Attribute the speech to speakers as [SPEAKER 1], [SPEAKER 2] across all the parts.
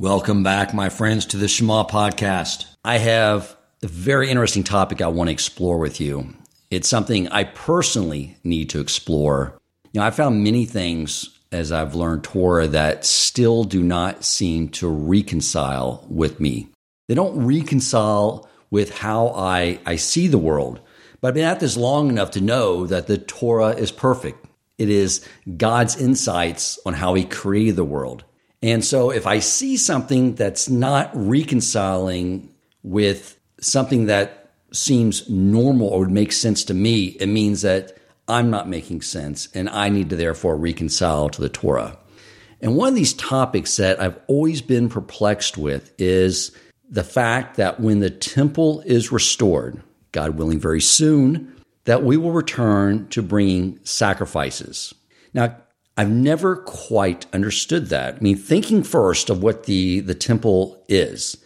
[SPEAKER 1] Welcome back, my friends, to the Shema podcast. I have a very interesting topic I want to explore with you. It's something I personally need to explore. You know, I found many things as I've learned Torah that still do not seem to reconcile with me. They don't reconcile with how I, I see the world. But I've been at this long enough to know that the Torah is perfect. It is God's insights on how He created the world. And so if I see something that's not reconciling with something that seems normal or would make sense to me, it means that I'm not making sense and I need to therefore reconcile to the Torah. And one of these topics that I've always been perplexed with is the fact that when the temple is restored, God willing, very soon, that we will return to bringing sacrifices. Now, I've never quite understood that. I mean, thinking first of what the, the temple is,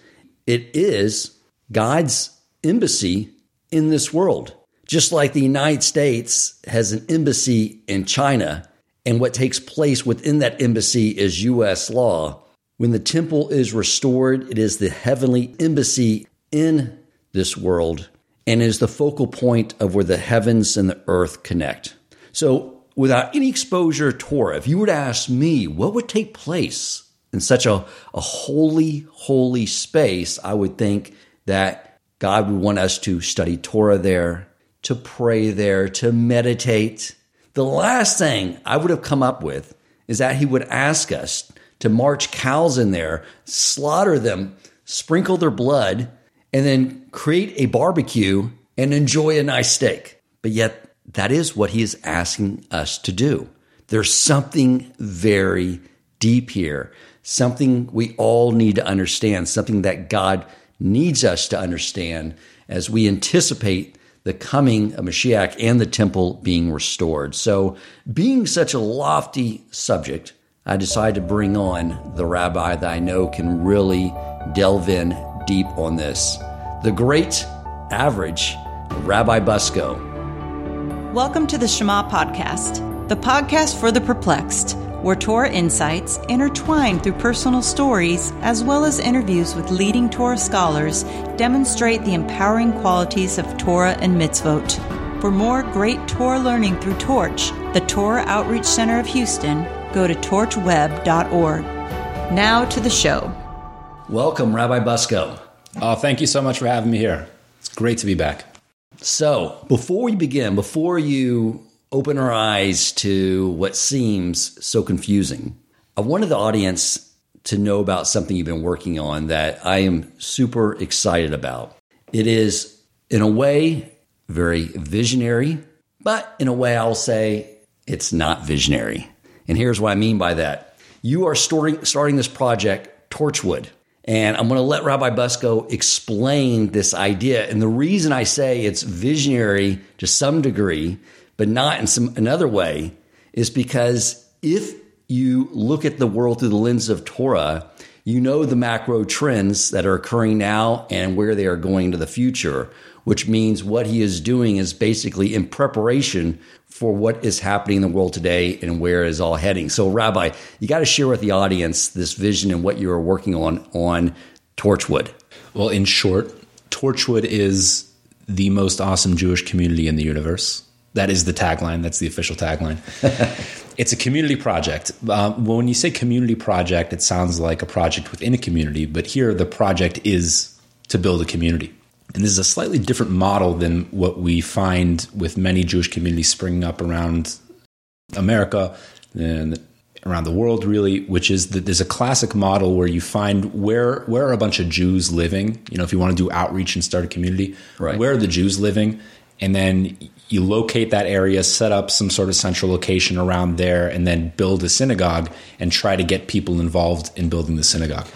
[SPEAKER 1] it is God's embassy in this world. Just like the United States has an embassy in China, and what takes place within that embassy is U.S. law. When the temple is restored, it is the heavenly embassy in this world and is the focal point of where the heavens and the earth connect. So, without any exposure to Torah, if you were to ask me what would take place in such a, a holy, holy space, I would think that God would want us to study Torah there, to pray there, to meditate. The last thing I would have come up with is that He would ask us to march cows in there, slaughter them, sprinkle their blood, and then create a barbecue and enjoy a nice steak. But yet, that is what he is asking us to do. There's something very deep here, something we all need to understand, something that God needs us to understand as we anticipate the coming of Mashiach and the temple being restored. So, being such a lofty subject, I decided to bring on the rabbi that I know can really delve in deep on this. The great average Rabbi Bucsko.
[SPEAKER 2] Welcome to the Shema Podcast, the podcast for the perplexed, where Torah insights, intertwined through personal stories as well as interviews with leading Torah scholars, demonstrate the empowering qualities of Torah and mitzvot. For more great Torah learning through Torch, the Torah Outreach Center of Houston, go to torchweb.org. Now to the show.
[SPEAKER 1] Welcome, Rabbi Bucsko.
[SPEAKER 3] Oh, thank you so much for having me here. It's great to be back.
[SPEAKER 1] So, before we begin, before you open our eyes to what seems so confusing, I wanted the audience to know about something you've been working on that I am super excited about. It is, in a way, very visionary, but in a way, I'll say it's not visionary. And here's what I mean by that. You are starting, starting this project, Torchwood. And I'm going to let Rabbi Bucsko explain this idea. And the reason I say it's visionary to some degree, but not in some another way, is because if you look at the world through the lens of Torah, you know the macro trends that are occurring now and where they are going to the future, which means what he is doing is basically in preparation for what is happening in the world today and where is all heading. So, Rabbi, you got to share with the audience this vision and what you are working on on Torchwood.
[SPEAKER 3] Well, in short, Torchwood is the most awesome Jewish community in the universe. That is the tagline. That's the official tagline. it's a community project. Um, when you say community project, it sounds like a project within a community, but here the project is to build a community. And this is a slightly different model than what we find with many Jewish communities springing up around America and around the world, really, which is that there's a classic model where you find where where are a bunch of Jews living. You know, if you want to do outreach and start a community, right. where are the Jews living, and then you locate that area, set up some sort of central location around there, and then build a synagogue and try to get people involved in building the synagogue.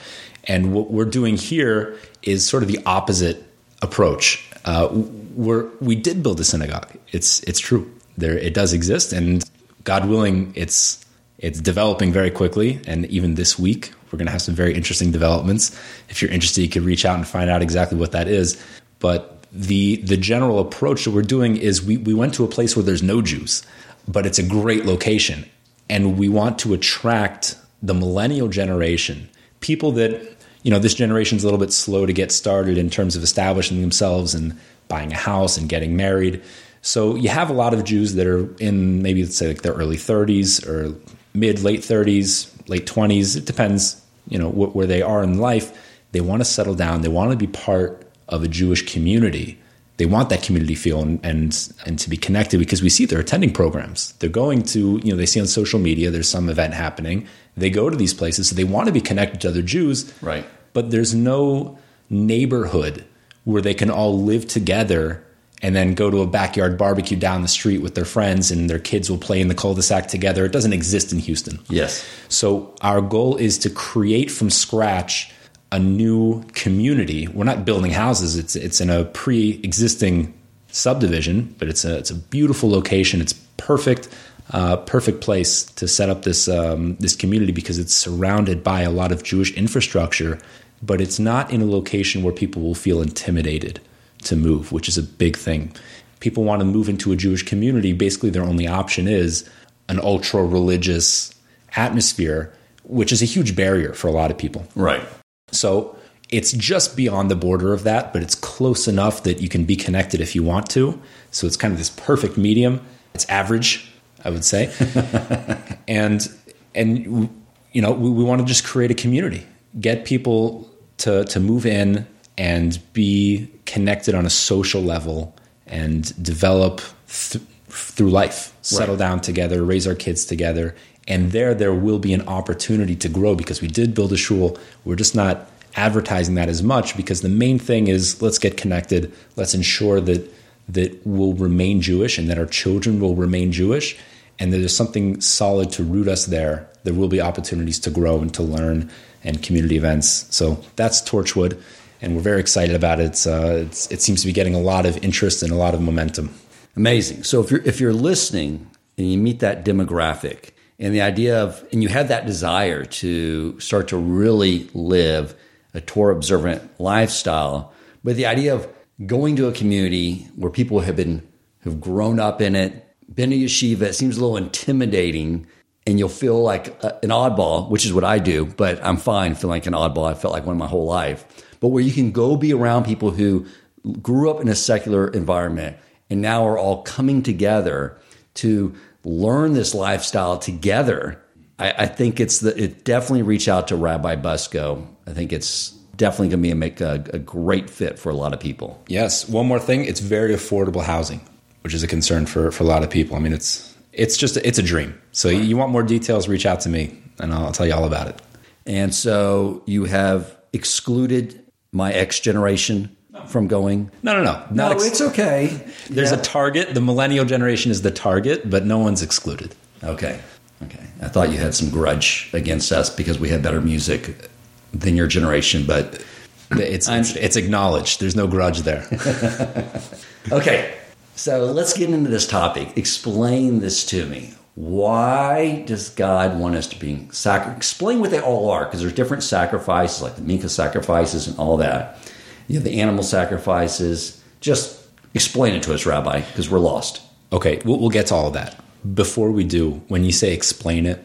[SPEAKER 3] And what we're doing here is sort of the opposite approach. Uh, we're, we did build a synagogue. It's it's true. There it does exist, and God willing, it's it's developing very quickly. And even this week, we're going to have some very interesting developments. If you're interested, you could reach out and find out exactly what that is. But the the general approach that we're doing is we we went to a place where there's no Jews, but it's a great location, and we want to attract the millennial generation people that you know this generation's a little bit slow to get started in terms of establishing themselves and buying a house and getting married. So you have a lot of Jews that are in maybe let's say like their early 30s or mid late 30s, late 20s. It depends, you know, wh- where they are in life. They want to settle down. They want to be part of a Jewish community. They want that community feel and, and and to be connected because we see they're attending programs. They're going to, you know, they see on social media there's some event happening. They go to these places, so they want to be connected to other Jews.
[SPEAKER 1] Right.
[SPEAKER 3] But there's no neighborhood where they can all live together and then go to a backyard barbecue down the street with their friends and their kids will play in the cul-de-sac together. It doesn't exist in Houston.
[SPEAKER 1] Yes.
[SPEAKER 3] So our goal is to create from scratch a new community. We're not building houses. It's it's in a pre-existing subdivision, but it's a it's a beautiful location. It's perfect, uh, perfect place to set up this um, this community because it's surrounded by a lot of Jewish infrastructure, but it's not in a location where people will feel intimidated to move, which is a big thing. People want to move into a Jewish community. Basically, their only option is an ultra religious atmosphere, which is a huge barrier for a lot of people.
[SPEAKER 1] Right.
[SPEAKER 3] So it's just beyond the border of that, but it's close enough that you can be connected if you want to. So it's kind of this perfect medium. It's average, I would say. and and you know, we, we want to just create a community, get people to to move in and be connected on a social level and develop th- through life, settle
[SPEAKER 1] Right.
[SPEAKER 3] down together, raise our kids together. And there, there will be an opportunity to grow because we did build a shul. We're just not advertising that as much because the main thing is let's get connected. Let's ensure that that we'll remain Jewish and that our children will remain Jewish, and that there's something solid to root us there. There will be opportunities to grow and to learn and community events. So that's Torchwood, and we're very excited about it. Uh, it seems to be getting a lot of interest and a lot of momentum.
[SPEAKER 1] Amazing. So if you're if you're listening and you meet that demographic and the idea of and you have that desire to start to really live a Torah observant lifestyle, but the idea of going to a community where people have been have grown up in it, been to yeshiva, it seems a little intimidating, and you'll feel like a, an oddball, which is what I do, but I'm fine feeling like an oddball. I felt like one my whole life. But where you can go be around people who grew up in a secular environment and now are all coming together to learn this lifestyle together. I, I think it's the it definitely reach out to Rabbi Bucsko. I think it's definitely going to be a make a, a great fit for a lot of people.
[SPEAKER 3] Yes. One more thing, it's very affordable housing, which is a concern for, for a lot of people. I mean, it's it's just it's a dream. So you want more details, reach out to me, and I'll tell you all about it.
[SPEAKER 1] And so you have excluded my X generation from going.
[SPEAKER 3] No, no, no,
[SPEAKER 1] No,
[SPEAKER 3] ex-
[SPEAKER 1] it's okay.
[SPEAKER 3] There's
[SPEAKER 1] Yeah.
[SPEAKER 3] a target. The millennial generation is the target, but no one's excluded.
[SPEAKER 1] Okay. Okay. I thought you had some grudge against us because we had better music than your generation, but
[SPEAKER 3] It's
[SPEAKER 1] I'm-
[SPEAKER 3] it's acknowledged. There's no grudge there.
[SPEAKER 1] okay. So let's get into this topic. Explain this to me. Why does God want us to be sac? Explain what they all are, because there's different sacrifices, like the Mincha sacrifices and all that. You have the animal sacrifices. Just explain it to us, Rabbi, because we're lost.
[SPEAKER 3] Okay, we'll, we'll get to all of that. Before we do, when you say explain it,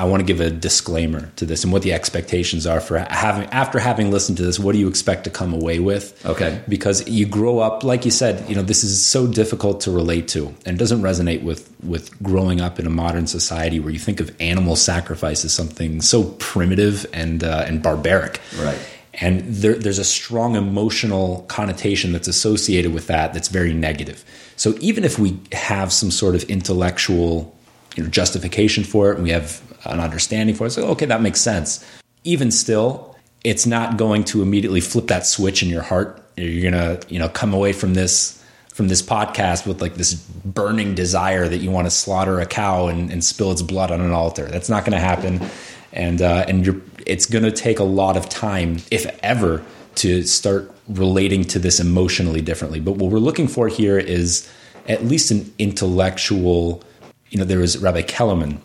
[SPEAKER 3] I want to give a disclaimer to this and what the expectations are for having after having listened to this. What do you expect to come away with?
[SPEAKER 1] Okay.
[SPEAKER 3] because you grow up, like you said, you know this is so difficult to relate to, and it doesn't resonate with with growing up in a modern society where you think of animal sacrifice as something so primitive and uh, and barbaric.
[SPEAKER 1] Right.
[SPEAKER 3] And there, there's a strong emotional connotation that's associated with that that's very negative. So even if we have some sort of intellectual you know, justification for it, and we have an understanding for it, so okay, that makes sense. Even still, it's not going to immediately flip that switch in your heart. You're gonna, you know, come away from this from this podcast with like this burning desire that you want to slaughter a cow and, and spill its blood on an altar. That's not going to happen, and uh, and you're, it's going to take a lot of time, if ever, to start relating to this emotionally differently. But what we're looking for here is at least an intellectual. You know, there was Rabbi Kelemen,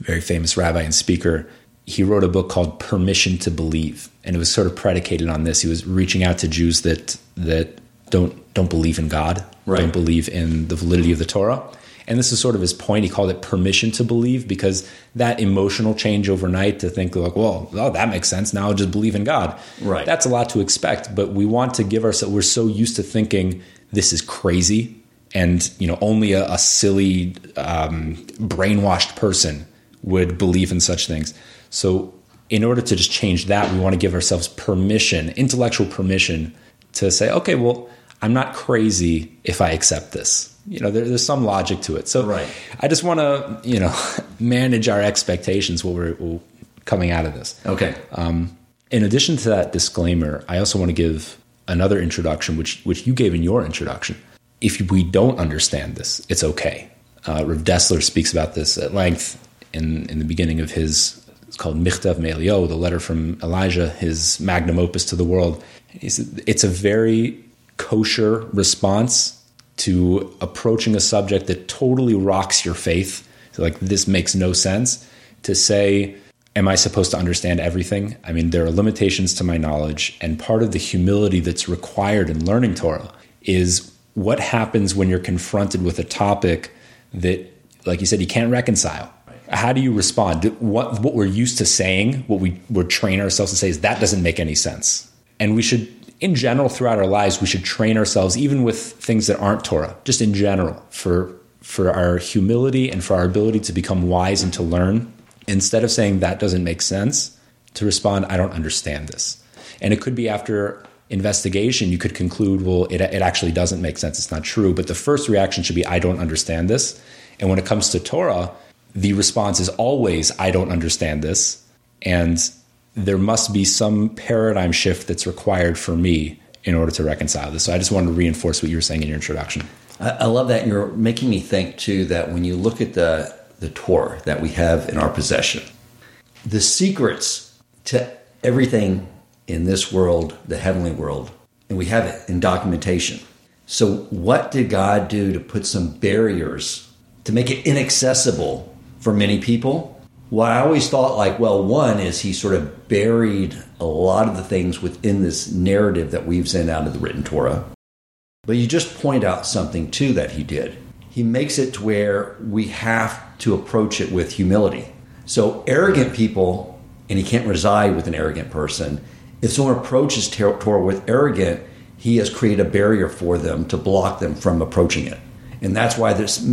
[SPEAKER 3] very famous rabbi and speaker. He wrote a book called Permission to Believe, and it was sort of predicated on this. He was reaching out to Jews that that don't don't believe in God,
[SPEAKER 1] Right.
[SPEAKER 3] don't believe in the validity of the Torah, And this is sort of his point. He called it permission to believe because that emotional change overnight to think like, well, oh, that makes sense. Now I'll just believe in God.
[SPEAKER 1] Right.
[SPEAKER 3] That's a lot to expect, but we want to give ourselves. We're so used to thinking this is crazy, and you know, only a, a silly, um, brainwashed person would believe in such things. So, in order to just change that, we want to give ourselves permission, intellectual permission, to say, okay, well, I'm not crazy if I accept this. You know, there, there's some logic to it. So,
[SPEAKER 1] Right.
[SPEAKER 3] I just want to, you know, manage our expectations while we're while coming out of this.
[SPEAKER 1] Okay.
[SPEAKER 3] Um, in addition to that disclaimer, I also want to give another introduction, which which you gave in your introduction. If we don't understand this, it's okay. Uh, Rav Dessler speaks about this at length in in the beginning of his. It's called Michtav Me'Elio, the letter from Elijah, his magnum opus to the world. He said it's a very kosher response to approaching a subject that totally rocks your faith. So like this makes no sense. To say, am I supposed to understand everything? I mean, there are limitations to my knowledge, and part of the humility that's required in learning Torah is what happens when you're confronted with a topic that, like you said, you can't reconcile. How do you respond? What what we're used to saying, what we we train ourselves to say is that doesn't make any sense, and we should, in general, throughout our lives, we should train ourselves, even with things that aren't Torah, just in general, for for our humility and for our ability to become wise and to learn instead of saying that doesn't make sense, to respond, I don't understand this. And it could be after investigation, you could conclude, well, it, it actually doesn't make sense. It's not true. But the first reaction should be, I don't understand this. And when it comes to Torah, the response is always, I don't understand this. And there must be some paradigm shift that's required for me in order to reconcile this. So I just wanted to reinforce what you were saying in your introduction.
[SPEAKER 1] I, I love that. You're making me think, too, that when you look at the, the Torah that we have in our possession, the secrets to everything in this world, the heavenly world, and we have it in documentation. So, what did God do to put some barriers to make it inaccessible for many people? Well, I always thought, like, well, one is he sort of buried a lot of the things within this narrative that weaves in out of the written Torah. But you just point out something too that he did. He makes it to where we have to approach it with humility. So, arrogant people, and he can't reside with an arrogant person. If someone approaches Torah with arrogant, he has created a barrier for them to block them from approaching it. And that's why there's,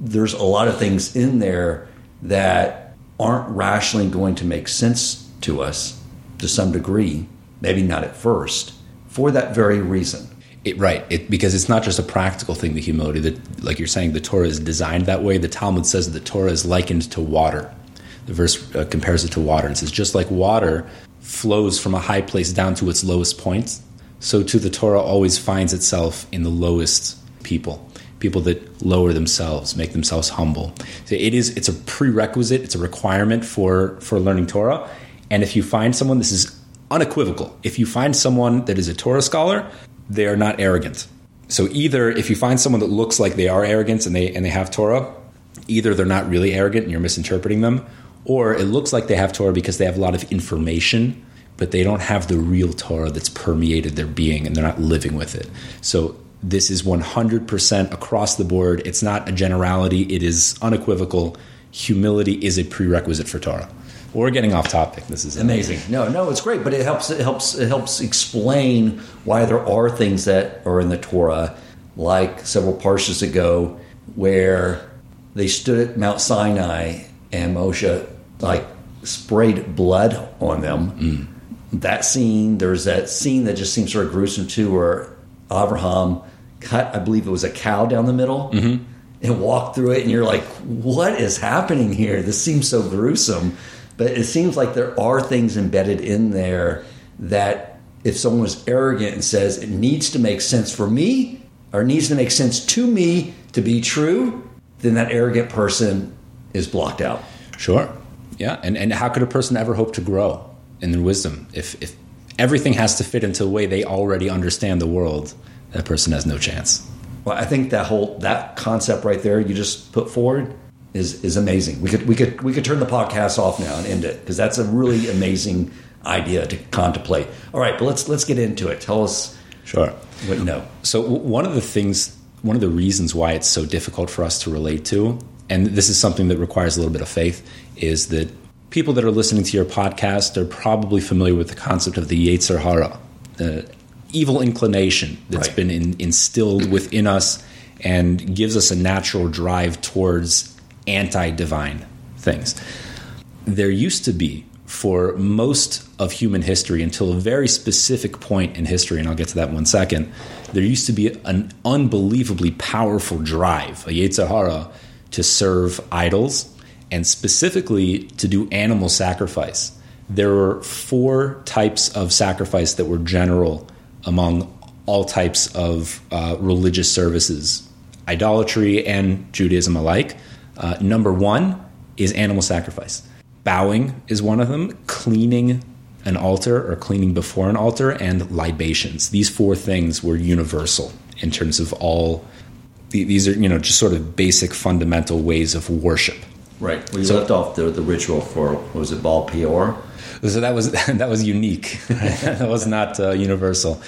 [SPEAKER 1] there's a lot of things in there that aren't rationally going to make sense to us to some degree, maybe not at first, for that very reason.
[SPEAKER 3] It, right, it, because it's not just a practical thing. The humility that, like you're saying, the Torah is designed that way. The Talmud says that the Torah is likened to water. The verse uh, compares it to water and says, just like water flows from a high place down to its lowest point, so too the Torah always finds itself in the lowest people, people that lower themselves, make themselves humble. So it is. It's a prerequisite. It's a requirement for for learning Torah. And if you find someone, this is unequivocal. If you find someone that is a Torah scholar, they are not arrogant. So either if you find someone that looks like they are arrogant and they and they have Torah, either they're not really arrogant and you're misinterpreting them, or it looks like they have Torah because they have a lot of information, but they don't have the real Torah that's permeated their being and they're not living with it. So this is 100% across the board. It's not a generality, it is unequivocal. Humility is a prerequisite for Torah. We're getting off topic. This is
[SPEAKER 1] amazing. No, no, it's great, but it helps. It helps. It helps explain why there are things that are in the Torah, like several parshas ago, where they stood at Mount Sinai and Moshe like sprayed blood on them.
[SPEAKER 3] Mm.
[SPEAKER 1] That scene. There's that scene that just seems sort of gruesome too, where Abraham cut. I believe it was a cow down the middle.
[SPEAKER 3] Mm-hmm.
[SPEAKER 1] And walked through it, and you're like, "What is happening here? This seems so gruesome." But it seems like there are things embedded in there that if someone was arrogant and says it needs to make sense for me or needs to make sense to me to be true, then that arrogant person is blocked out.
[SPEAKER 3] Sure. Yeah. And, and how could a person ever hope to grow in their wisdom if, if everything has to fit into the way they already understand the world? That person has no chance.
[SPEAKER 1] Well, I think that whole that concept right there you just put forward is is amazing. We could we could we could turn the podcast off now and end it because that's a really amazing idea to contemplate. All right, but let's let's get into it. Tell us
[SPEAKER 3] Sure.
[SPEAKER 1] what you know.
[SPEAKER 3] So one of the things one of the reasons why it's so difficult for us to relate to, and this is something that requires a little bit of faith, is that people that are listening to your podcast are probably familiar with the concept of the Yetzer Hara, the evil inclination that's
[SPEAKER 1] Right.
[SPEAKER 3] been in, instilled within us and gives us a natural drive towards anti divine things. There used to be, for most of human history, until a very specific point in history, and I'll get to that in one second, there used to be an unbelievably powerful drive, a Yetzer Hara, to serve idols and specifically to do animal sacrifice. There were four types of sacrifice that were general among all types of uh, religious services, idolatry and Judaism alike. Uh, number one is animal sacrifice. Bowing is one of them, cleaning an altar or cleaning before an altar, and libations. These four things were universal in terms of all. These are, you know, just sort of basic fundamental ways of worship.
[SPEAKER 1] Right. We
[SPEAKER 3] So-
[SPEAKER 1] left off the, the ritual for, what was it, Baal Peor?
[SPEAKER 3] So that was that was unique. that was not uh, universal.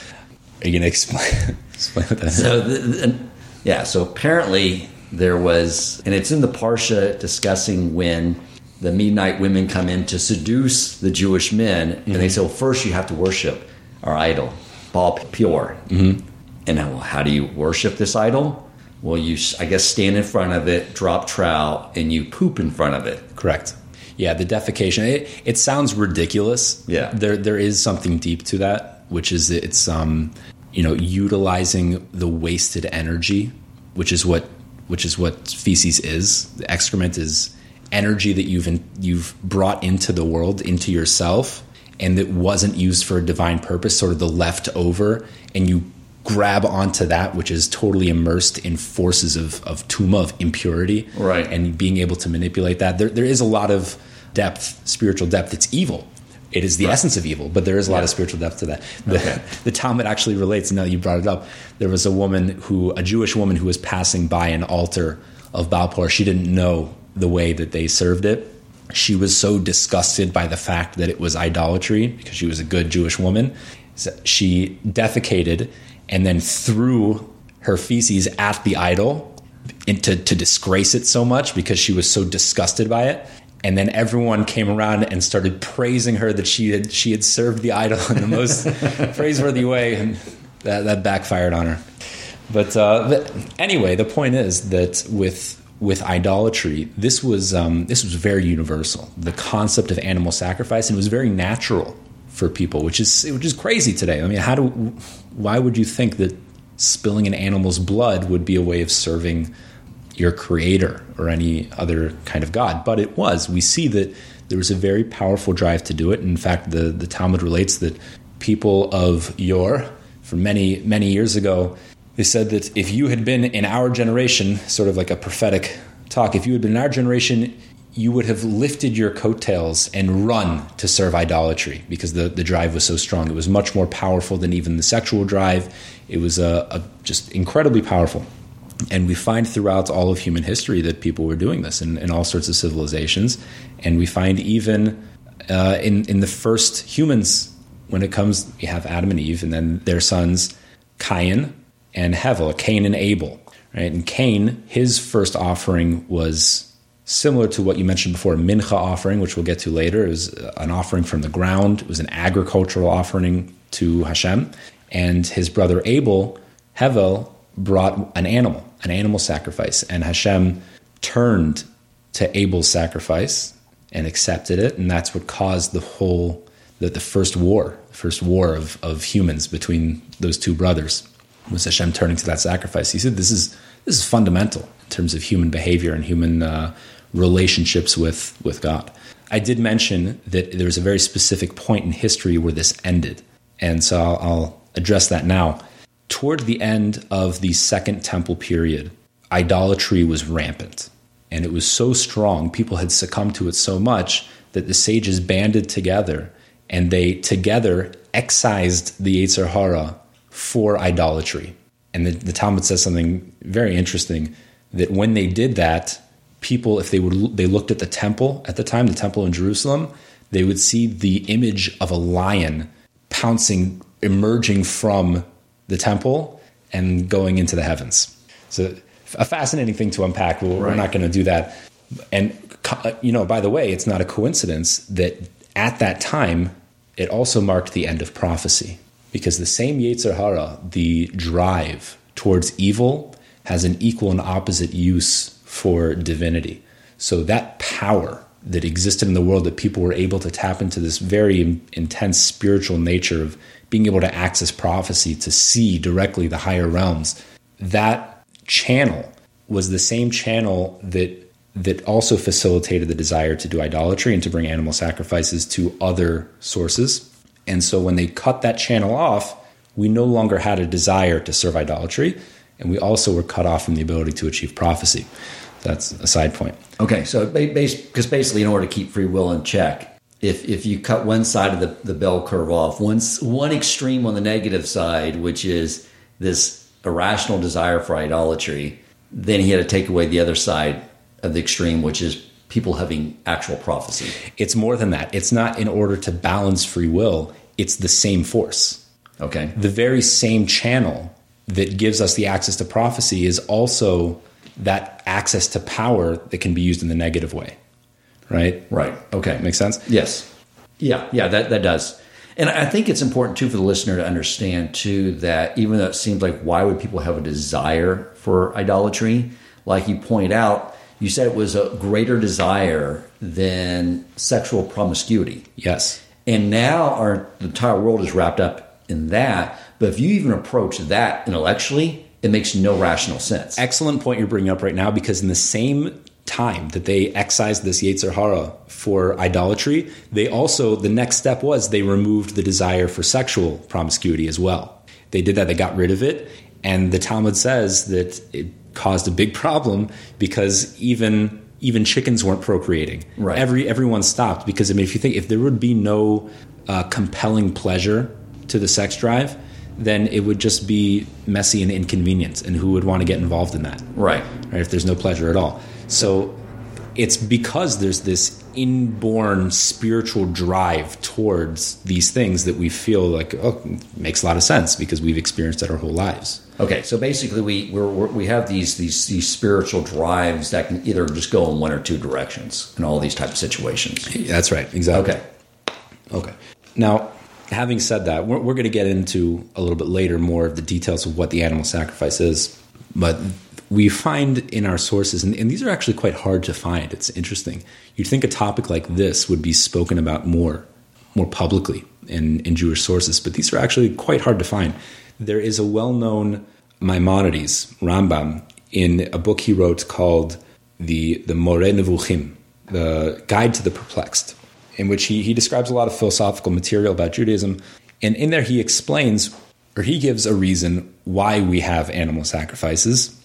[SPEAKER 3] Are you going to explain explain what that is?
[SPEAKER 1] So, the, the- yeah, so apparently there was, and it's in the Parsha discussing when the Midianite women come in to seduce the Jewish men, and they say, well, first you have to worship our idol, Baal Peor. Mm-hmm. And now, well, how do you worship this idol? Well, you, I guess, stand in front of it, drop trowel, and you poop in front of it.
[SPEAKER 3] Correct. Yeah, the defecation. It, it sounds ridiculous.
[SPEAKER 1] Yeah.
[SPEAKER 3] there there is something deep to that, which is it's um you know utilizing the wasted energy, which is what which is what feces is. The excrement is energy that you've in, you've brought into the world into yourself, and that wasn't used for a divine purpose. Sort of the leftover, and you grab onto that which is totally immersed in forces of, of tuma of impurity
[SPEAKER 1] Right.
[SPEAKER 3] and being able to manipulate that. There, there is a lot of depth, spiritual depth. It's evil. It is the essence of evil, but there is a lot
[SPEAKER 1] Yeah.
[SPEAKER 3] of spiritual depth to that. The,
[SPEAKER 1] Okay.
[SPEAKER 3] the Talmud actually relates. Now you brought it up. There was a woman who, a Jewish woman, who was passing by an altar of Baal Peor. She didn't know the way that they served it. She was so disgusted by the fact that it was idolatry because she was a good Jewish woman. She defecated and then threw her feces at the idol into to disgrace it so much because she was so disgusted by it. And then everyone came around and started praising her that she had she had served the idol in the most praiseworthy way, and that, that backfired on her. But, uh, but anyway, the point is that with with idolatry, this was um, this was very universal. The concept of animal sacrifice, and it was very natural for people, which is which is crazy today. I mean, how do why would you think that spilling an animal's blood would be a way of serving your creator or any other kind of god? But it was. We see that there was a very powerful drive to do it. In fact, the the Talmud relates that people of yore, from many many years ago, they said that if you had been in our generation, sort of like a prophetic talk, if you had been in our generation, you would have lifted your coattails and run to serve idolatry because the, the drive was so strong. It was much more powerful than even the sexual drive. It was a, a just incredibly powerful. And we find throughout all of human history that people were doing this in, in all sorts of civilizations. And we find even uh, in, in the first humans, when it comes, you have Adam and Eve, and then their sons, Cain and Hevel, Cain and Abel. Right? And Cain, his first offering was similar to what you mentioned before, mincha offering, which we'll get to later. It was an offering from the ground. It was an agricultural offering to Hashem. And his brother Abel, Hevel, brought an animal, an animal sacrifice. And Hashem turned to Abel's sacrifice and accepted it. And that's what caused the whole, the, the first war, the first war of, of humans between those two brothers was Hashem turning to that sacrifice. He said, "This is this is fundamental in terms of human behavior and human uh, relationships with with God." I did mention that there was a very specific point in history where this ended, and so I'll, I'll address that now. Toward the end of the Second Temple period, idolatry was rampant, and it was so strong. People had succumbed to it so much that the sages banded together and they together excised the Yetzer Hara for idolatry. And the, the Talmud says something very interesting that when they did that, people, if they would, they looked at the temple at the time, the temple in Jerusalem, they would see the image of a lion pouncing, emerging from the temple and going into the heavens. It's a, fascinating thing to unpack. We're, we're not going to do that. And uh, you know, by the way, it's not a coincidence that at that time it also marked the end of prophecy because the same Yetzer Hara, the drive towards evil, has an equal and opposite use for divinity. So that power that existed in the world that people were able to tap into this very intense spiritual nature of being able to access prophecy to see directly the higher realms that channel was the same channel that that also facilitated the desire to do idolatry and to bring animal sacrifices to other sources. And so when they cut that channel off, we no longer had a desire to serve idolatry, and we also were cut off from the ability to achieve prophecy. That's a side point.
[SPEAKER 1] Okay, so because basically, in order to keep free will in check, if if you cut one side of the, the bell curve off, one one extreme on the negative side, which is this irrational desire for idolatry, then he had to take away the other side of the extreme, which is people having actual prophecy.
[SPEAKER 3] It's more than that. It's not in order to balance free will, it's the same force.
[SPEAKER 1] Okay,
[SPEAKER 3] the very same channel that gives us the access to prophecy is also that access to power that can be used in the negative way. Right?
[SPEAKER 1] right. Okay,
[SPEAKER 3] Makes sense?
[SPEAKER 1] Yes. Yeah, yeah, that, that does. And I think it's important too for the listener to understand too that even though it seems like why would people have a desire for idolatry, like you point out, you said it was a greater desire than sexual promiscuity.
[SPEAKER 3] Yes.
[SPEAKER 1] And now our the entire world is wrapped up in that. But if you even approach that intellectually, it makes no rational sense.
[SPEAKER 3] Excellent point you're bringing up right now because in the same time that they excised this Yetzer Hara for idolatry, they also, the next step was they removed the desire for sexual promiscuity as well. They did that, they got rid of it. And the Talmud says that it caused a big problem because even even chickens weren't procreating.
[SPEAKER 1] Right.
[SPEAKER 3] Every everyone stopped because I mean, if you think if there would be no uh, compelling pleasure to the sex drive, then it would just be messy and inconvenient, and who would want to get involved in that?
[SPEAKER 1] right.
[SPEAKER 3] right? If there's no pleasure at all. So it's because there's this inborn spiritual drive towards these things that we feel like, oh, makes a lot of sense because we've experienced it our whole lives.
[SPEAKER 1] Okay, so basically, we we're, we're, we have these these these spiritual drives that can either just go in one or two directions in all these type of situations.
[SPEAKER 3] That's right. Exactly.
[SPEAKER 1] Okay,
[SPEAKER 3] Okay. Now, having said that, we're, we're going to get into a little bit later more of the details of what the animal sacrifice is. But we find in our sources, and, and these are actually quite hard to find. It's interesting. You'd think a topic like this would be spoken about more, more publicly in, in Jewish sources, but these are actually quite hard to find. There is a well-known Maimonides, Rambam, in a book he wrote called the the More Nevuchim, the Guide to the Perplexed in which he, he describes a lot of philosophical material about Judaism. And in there, he explains or he gives a reason why we have animal sacrifices.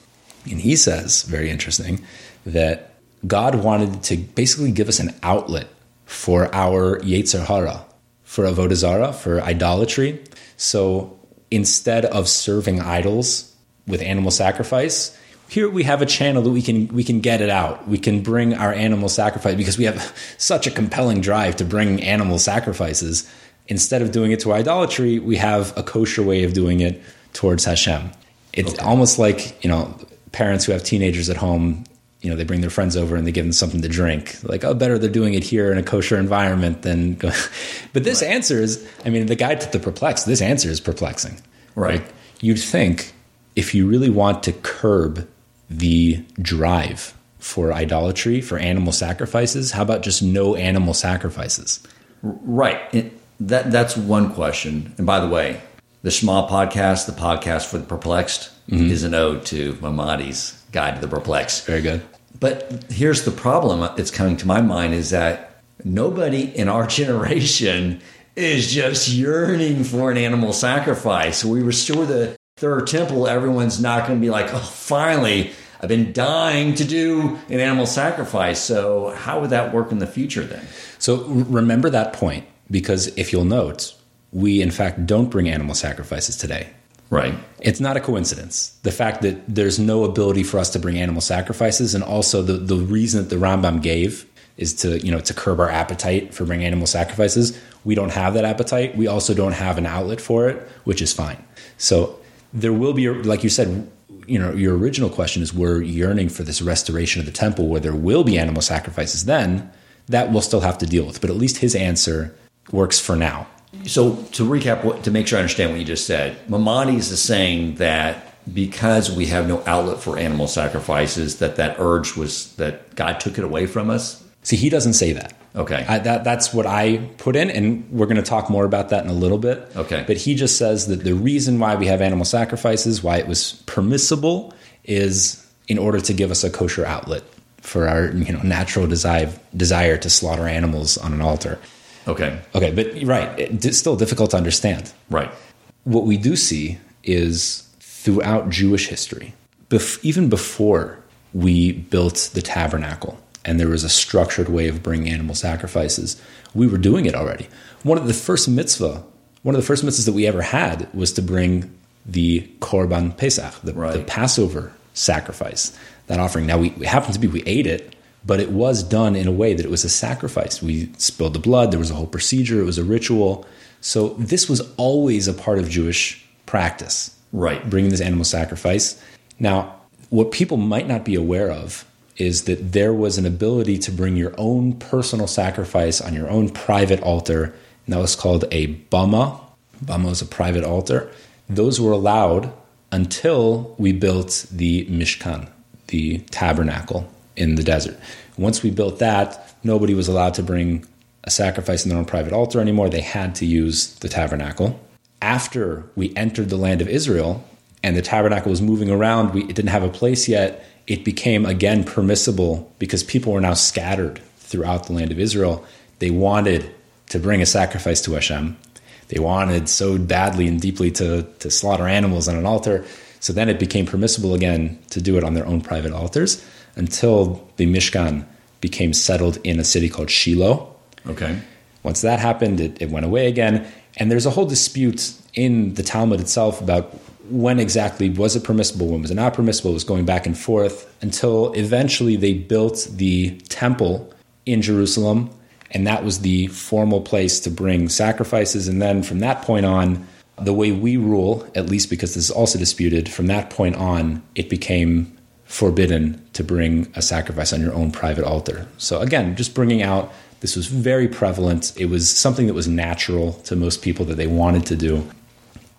[SPEAKER 3] And he says, very interesting, that God wanted to basically give us an outlet for our Yetzer Hara, for Avodah Zarah, for idolatry. So instead of serving idols with animal sacrifice, here we have a channel that we can we can get it out. We can bring our animal sacrifice because we have such a compelling drive to bring animal sacrifices. Instead of doing it to idolatry, we have a kosher way of doing it towards Hashem. It's almost like you know parents who have teenagers at home. You know, they bring their friends over and they give them something to drink. Like, oh, better they're doing it here in a kosher environment than. Go. but this answer is, I mean, the guide to the perplexed. This answer is perplexing,
[SPEAKER 1] Right.
[SPEAKER 3] You'd think if you really want to curb the drive for idolatry, for animal sacrifices, how about just no animal sacrifices?
[SPEAKER 1] right. It, that that's one question. And by the way, the Shema podcast, the podcast for the perplexed, mm-hmm. is an ode to Maimonides' Guide to the Perplexed.
[SPEAKER 3] Very good.
[SPEAKER 1] But here's the problem that's coming to my mind is that nobody in our generation is just yearning for an animal sacrifice. We restore the third temple, everyone's not going to be like, oh, finally, I've been dying to do an animal sacrifice. So, how would that work in the future then?
[SPEAKER 3] So remember that point because if you'll note, we in fact don't bring animal sacrifices today.
[SPEAKER 1] Right.
[SPEAKER 3] It's not a coincidence. The fact that there's no ability for us to bring animal sacrifices, and also the, the reason that the Rambam gave is to you know to curb our appetite for bringing animal sacrifices. We don't have that appetite. We also don't have an outlet for it, which is fine. So there will be, like you said, you know, your original question is we're yearning for this restoration of the temple where there will be animal sacrifices then, that we'll still have to deal with. But at least his answer works for now.
[SPEAKER 1] So to recap, to make sure I understand what you just said, Maimonides is saying that because we have no outlet for animal sacrifices, that that urge was that God took it away from us.
[SPEAKER 3] See, he doesn't say that.
[SPEAKER 1] Okay.
[SPEAKER 3] I, that, that's what I put in, and we're going to talk more about that in a little bit.
[SPEAKER 1] Okay.
[SPEAKER 3] But he just says that the reason why we have animal sacrifices, why it was permissible, is in order to give us a kosher outlet for our you know natural desire desire to slaughter animals on an altar.
[SPEAKER 1] Okay.
[SPEAKER 3] Okay, but right, it's still difficult to understand.
[SPEAKER 1] Right.
[SPEAKER 3] What we do see is throughout Jewish history, bef- even before we built the tabernacle and there was a structured way of bringing animal sacrifices, we were doing it already. One of the first mitzvah, one of the first mitzvahs that we ever had was to bring the Korban Pesach, the,
[SPEAKER 1] Right.
[SPEAKER 3] the Passover sacrifice, that offering. Now, we, it happened to be we ate it, but it was done in a way that it was a sacrifice. We spilled the blood, there was a whole procedure, it was a ritual. So, this was always a part of Jewish practice
[SPEAKER 1] Right.
[SPEAKER 3] bringing this animal sacrifice. Now, what people might not be aware of is that there was an ability to bring your own personal sacrifice on your own private altar, and that was called a bama. Bama is a private altar. Those were allowed until we built the Mishkan, the tabernacle in the desert. Once we built that, nobody was allowed to bring a sacrifice in their own private altar anymore. They had to use the tabernacle after we entered the land of Israel and the tabernacle was moving around, we, it didn't have a place yet. It became again permissible because people were now scattered throughout the land of Israel. They wanted to bring a sacrifice to Hashem. They wanted so badly and deeply to, to slaughter animals on an altar. So then it became permissible again to do it on their own private altars until the Mishkan became settled in a city called Shiloh.
[SPEAKER 1] Okay.
[SPEAKER 3] Once that happened, it, it went away again. And there's a whole dispute in the Talmud itself about when exactly was it permissible, when was it not permissible. It was going back and forth until eventually they built the temple in Jerusalem, and that was the formal place to bring sacrifices. And then from that point on, the way we rule, at least because this is also disputed, from that point on, it became forbidden to bring a sacrifice on your own private altar. So again, just bringing out this was very prevalent. It was something that was natural to most people that they wanted to do.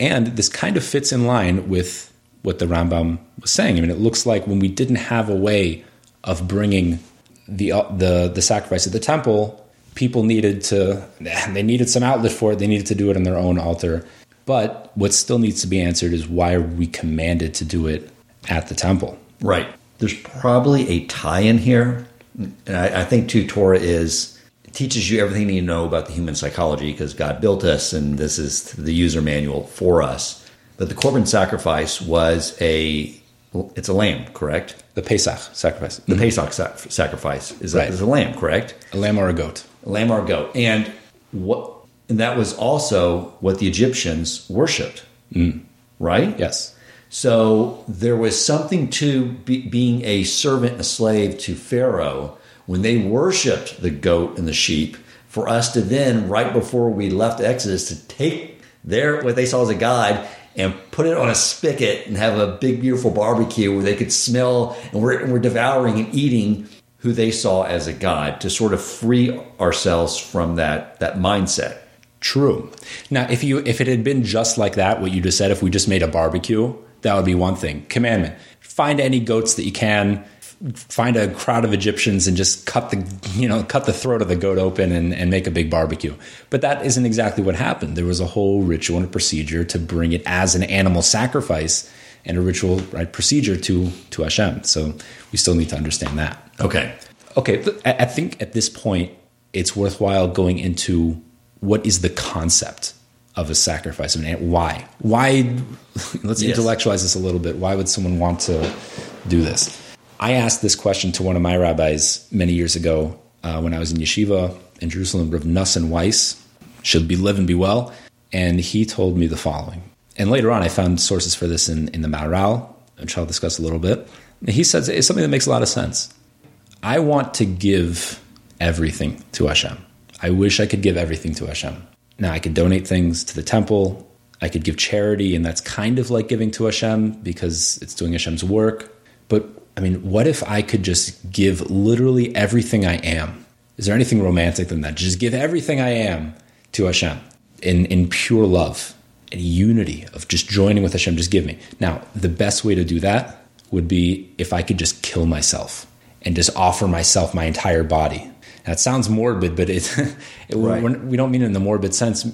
[SPEAKER 3] And this kind of fits in line with what the Rambam was saying. I mean, it looks like when we didn't have a way of bringing the uh, the the sacrifice at the temple, people needed to they needed some outlet for it. They needed to do it on their own altar. But what still needs to be answered is why are we commanded to do it at the temple?
[SPEAKER 1] Right. There's probably a tie in here. And I, I think, too, Torah is teaches you everything you need to know about the human psychology because God built us and this is the user manual for us. But the Korban sacrifice was a it's a lamb, correct?
[SPEAKER 3] The Pesach sacrifice,
[SPEAKER 1] The Pesach sac- sacrifice is a, is a lamb, correct?
[SPEAKER 3] a lamb or a goat.
[SPEAKER 1] A lamb or a goat. And what and that was also what the Egyptians worshipped. Mm. Right?
[SPEAKER 3] Yes.
[SPEAKER 1] So there was something to be, being a servant a slave to Pharaoh when they worshipped the goat and the sheep. For us to then, right before we left Exodus, to take their what they saw as a god and put it on a spigot and have a big, beautiful barbecue where they could smell and we're, and we're devouring and eating who they saw as a god to sort of free ourselves from that that mindset.
[SPEAKER 3] True. Now, if you if it had been just like that, what you just said, if we just made a barbecue, that would be one thing. Commandment: find any goats that you can, find a crowd of Egyptians, and just cut the you know cut the throat of the goat open and, and make a big barbecue. But that isn't exactly what happened. There was a whole ritual and a procedure to bring it as an animal sacrifice and a ritual right procedure to to Hashem. So we still need to understand that.
[SPEAKER 1] Okay.
[SPEAKER 3] Okay, I think at this point it's worthwhile going into what is the concept of a sacrifice of an animal. Why? Why? Let's
[SPEAKER 1] Yes.
[SPEAKER 3] intellectualize this a little bit. Why would someone want to do this? I asked this question to one of my rabbis many years ago uh, when I was in yeshiva in Jerusalem, Rav Nussin Weiss. Should be live and be well. And he told me the following. And later on, I found sources for this in, in the Maharal, which I'll discuss a little bit. He says it's something that makes a lot of sense. I want to give everything to Hashem. I wish I could give everything to Hashem. Now, I could donate things to the temple. I could give charity, and that's kind of like giving to Hashem because it's doing Hashem's work. But I mean, what if I could just give literally everything I am? Is there anything romantic than that? Just give everything I am to Hashem in, in pure love and unity of just joining with Hashem. Just give me. Now, the best way to do that would be if I could just kill myself and just offer myself my entire body. That sounds morbid, but it, it right. we don't mean it in the morbid sense.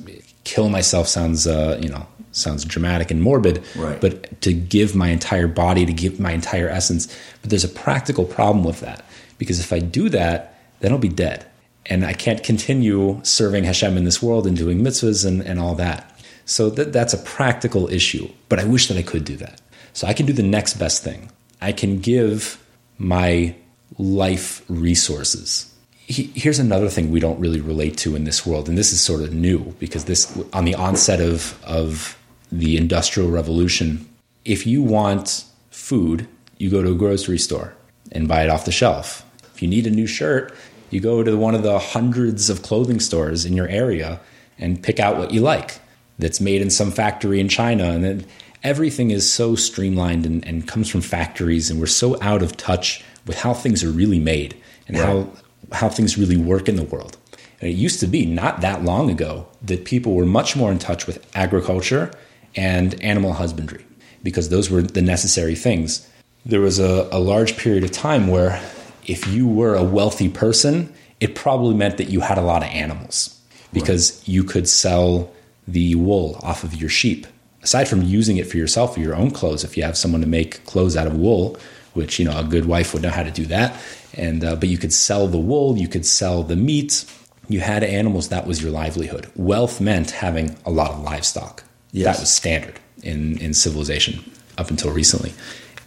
[SPEAKER 3] Kill myself sounds, uh, you know, sounds dramatic and morbid.
[SPEAKER 1] Right.
[SPEAKER 3] But to give my entire body, to give my entire essence. But there's a practical problem with that because if I do that, then I'll be dead, and I can't continue serving Hashem in this world and doing mitzvahs and, and all that. So that, that's a practical issue. But I wish that I could do that. So I can do the next best thing. I can give my life resources. here's another thing we don't really relate to in this world, and this is sort of new because this on the onset of of the industrial revolution, if you want food, you go to a grocery store and buy it off the shelf. If you need a new shirt, you go to one of the hundreds of clothing stores in your area and pick out what you like that's made in some factory in China. And then everything is so streamlined and, and comes from factories, and we're so out of touch with how things are really made and right. how how things really work in the world. And it used to be not that long ago that people were much more in touch with agriculture and animal husbandry because those were the necessary things. There was a, a large period of time where if you were a wealthy person, it probably meant that you had a lot of animals because right. you could sell the wool off of your sheep. Aside from using it for yourself for your own clothes, if you have someone to make clothes out of wool, which you know a good wife would know how to do that, and uh, but you could sell the wool, you could sell the meat. You had animals; that was your livelihood. Wealth meant having a lot of livestock. Yes. That was standard in, in civilization up until recently.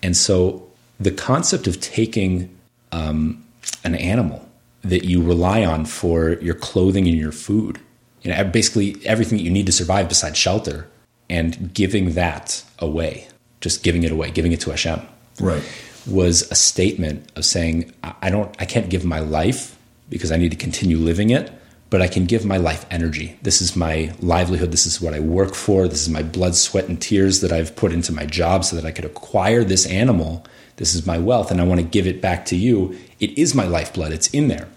[SPEAKER 3] And so the concept of taking um, an animal that you rely on for your clothing and your food, you know, basically everything that you need to survive besides shelter, and giving that away, just giving it away, giving it to Hashem,
[SPEAKER 1] right,
[SPEAKER 3] was a statement of saying, I don't, I can't give my life because I need to continue living it, but I can give my life energy. This is my livelihood. This is what I work for. This is my blood, sweat, and tears that I've put into my job so that I could acquire this animal. This is my wealth, and I want to give it back to you. It is my lifeblood, it's in there.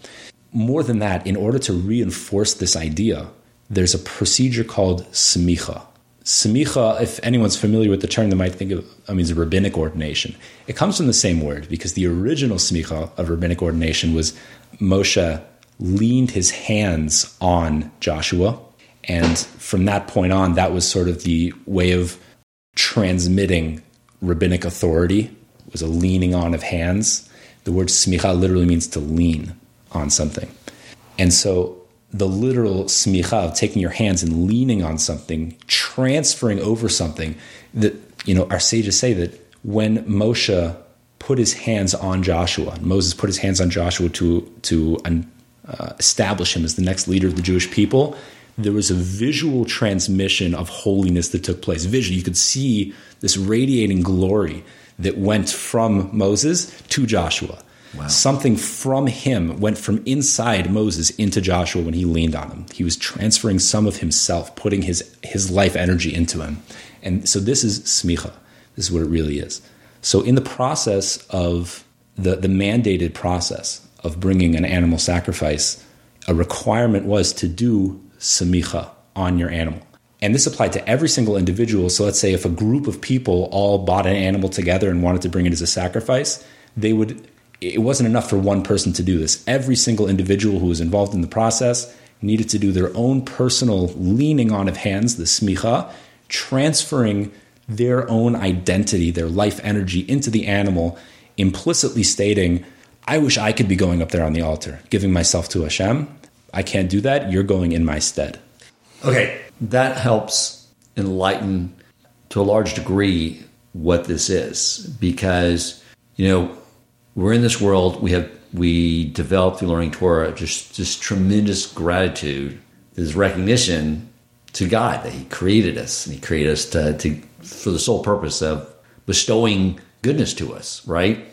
[SPEAKER 3] More than that, in order to reinforce this idea, there's a procedure called smicha. Smicha, if anyone's familiar with the term, they might think of I mean, it's rabbinic ordination. It comes from the same word because the original smicha of rabbinic ordination was Moshe leaned his hands on Joshua. And from that point on, that was sort of the way of transmitting rabbinic authority was a leaning on of hands. The word smicha literally means to lean on something. And so the literal smicha of taking your hands and leaning on something, transferring over something that, you know, our sages say that when Moshe put his hands on Joshua, Moses put his hands on Joshua to, to uh, establish him as the next leader of the Jewish people, there was a visual transmission of holiness that took place. Vision, you could see this radiating glory that went from Moses to Joshua. Wow. Something from him went from inside Moses into Joshua when he leaned on him. He was transferring some of himself, putting his, his life energy into him. And so this is smicha. This is what it really is. So in the process of the, the mandated process of bringing an animal sacrifice, a requirement was to do samicha on your animal. And this applied to every single individual. So let's say if a group of people all bought an animal together and wanted to bring it as a sacrifice, they would it wasn't enough for one person to do this. Every single individual who was involved in the process needed to do their own personal leaning on of hands, the smicha, transferring their own identity, their life energy into the animal, implicitly stating, I wish I could be going up there on the altar, giving myself to Hashem. I can't do that. You're going in my stead.
[SPEAKER 1] Okay. That helps enlighten to a large degree what this is because, you know, we're in this world, we have we develop through learning Torah just just tremendous gratitude, this recognition to God that He created us and He created us to, to for the sole purpose of bestowing goodness to us, right?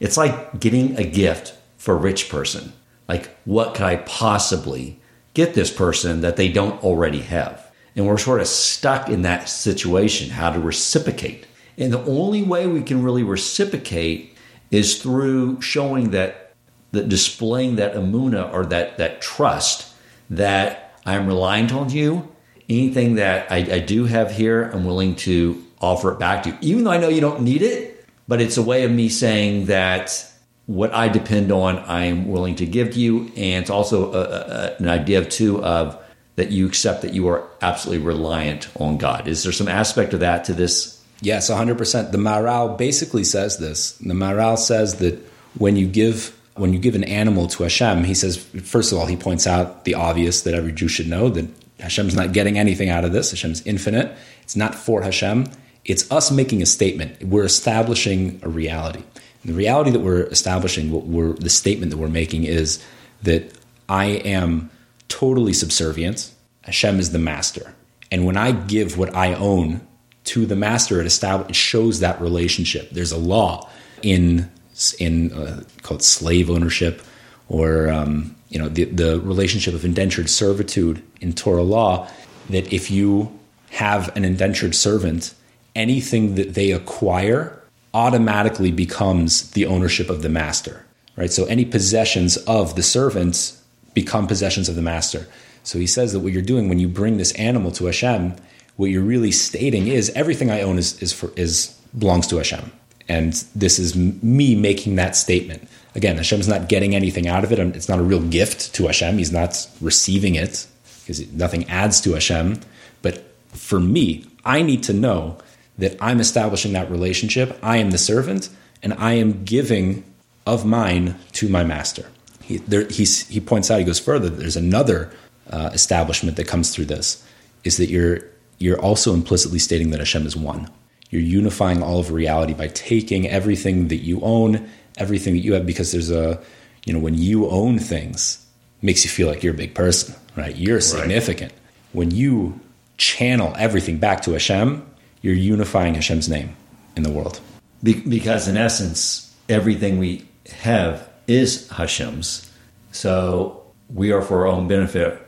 [SPEAKER 1] It's like getting a gift for a rich person. Like, what could I possibly get this person that they don't already have? And we're sort of stuck in that situation, how to reciprocate. And the only way we can really reciprocate is through showing that, that displaying that amuna or that, that trust that I'm reliant on you. Anything that I, I do have here, I'm willing to offer it back to you, even though I know you don't need it. But it's a way of me saying that what I depend on, I'm willing to give to you, and it's also a, a, an idea of too of that you accept that you are absolutely reliant on God. Is there some aspect of that to this?
[SPEAKER 3] Yes, 100%. The Maharal basically says this. The Maharal says that when you give when you give an animal to Hashem, he says first of all he points out the obvious that every Jew should know that Hashem's not getting anything out of this. Hashem's infinite. It's not for Hashem. It's us making a statement. We're establishing a reality. And the reality that we're establishing, what we're, the statement that we're making is that I am totally subservient. Hashem is the master. And when I give what I own to the master, it, establishes, it shows that relationship. There's a law in, in uh, called slave ownership or um, you know the, the relationship of indentured servitude in Torah law that if you have an indentured servant anything that they acquire automatically becomes the ownership of the master, right? So any possessions of the servants become possessions of the master. So he says that what you're doing when you bring this animal to Hashem, what you're really stating is everything I own is is for, is belongs to Hashem, and this is me making that statement. Again, Hashem's not getting anything out of it. It's not a real gift to Hashem. He's not receiving it because nothing adds to Hashem. But for me, I need to know that I'm establishing that relationship. I am the servant, and I am giving of mine to my master. He, there, he points out, he goes further, there's another uh, establishment that comes through this, is that you're, you're also implicitly stating that Hashem is one. You're unifying all of reality by taking everything that you own, everything that you have, because there's a, you know, when you own things, makes you feel like you're a big person, right? You're significant. Right. When you channel everything back to Hashem, you're unifying Hashem's name in the world.
[SPEAKER 1] Be- because in essence, everything we have is Hashem's. So we are for our own benefit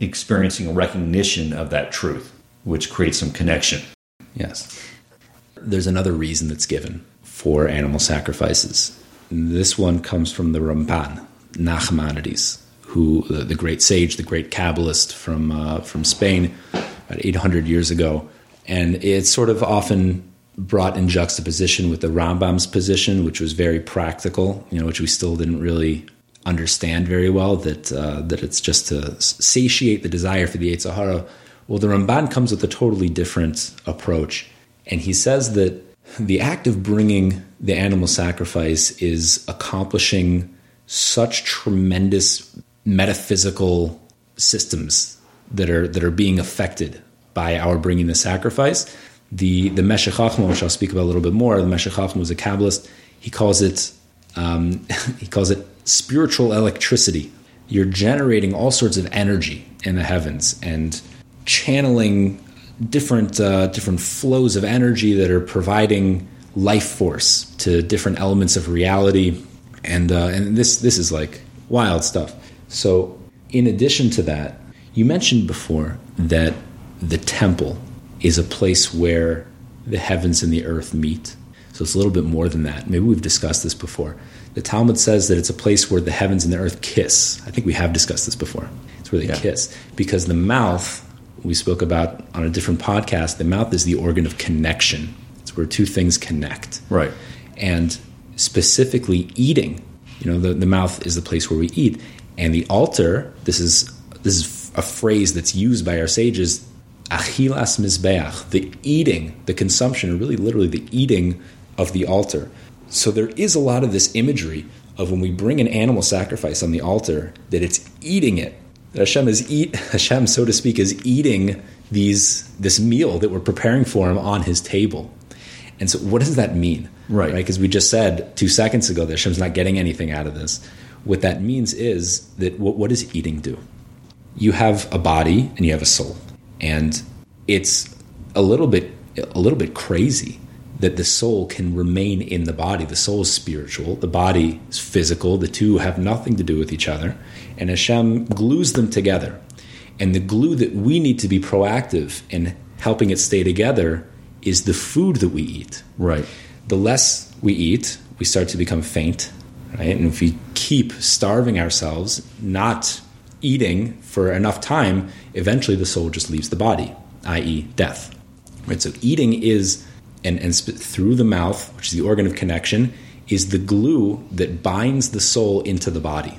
[SPEAKER 1] experiencing a recognition of that truth, which creates some connection.
[SPEAKER 3] Yes. There's another reason that's given for animal sacrifices. This one comes from the Ramban, Nachmanides, who the, the great sage, the great Kabbalist from uh, from Spain, about 800 years ago, and it's sort of often brought in juxtaposition with the Rambam's position, which was very practical, you know, which we still didn't really understand very well. That uh, that it's just to satiate the desire for the Yetzer Hara. Well, the Ramban comes with a totally different approach, and he says that the act of bringing the animal sacrifice is accomplishing such tremendous metaphysical systems that are that are being affected by our bringing the sacrifice. The the Meshech Chochmah, which I'll speak about a little bit more, the Meshech Chochmah was a Kabbalist. He calls it um, he calls it spiritual electricity. You're generating all sorts of energy in the heavens and channeling different uh, different flows of energy that are providing life force to different elements of reality. And uh, and this this is like wild stuff. So in addition to that, you mentioned before that the temple is a place where the heavens and the earth meet. So it's a little bit more than that. Maybe we've discussed this before. The Talmud says that it's a place where the heavens and the earth kiss. I think we have discussed this before. It's where they yeah. kiss. Because the mouth, we spoke about on a different podcast, the mouth is the organ of connection. It's where two things connect.
[SPEAKER 1] Right.
[SPEAKER 3] And specifically eating, you know, the, the mouth is the place where we eat. And the altar, this is this is a phrase that's used by our sages achilas mizbeach, the eating, the consumption, or really literally the eating of the altar. So there is a lot of this imagery of when we bring an animal sacrifice on the altar, that it's eating it. That Hashem is eat Hashem, so to speak, is eating these this meal that we're preparing for him on his table. And so what does that mean?
[SPEAKER 1] Right.
[SPEAKER 3] Because right? we just said two seconds ago that Hashem's not getting anything out of this. What that means is that what, what does eating do? You have a body and you have a soul and it's a little bit a little bit crazy that the soul can remain in the body. The soul is spiritual, the body is physical. The two have nothing to do with each other, and Hashem glues them together. And the glue that we need to be proactive in helping it stay together is the food that we eat.
[SPEAKER 1] Right.
[SPEAKER 3] The less we eat, we start to become faint, right? And if we keep starving ourselves, not eating for enough time, eventually the soul just leaves the body, i.e., death. Right? So eating is, and, and through the mouth, which is the organ of connection, is the glue that binds the soul into the body.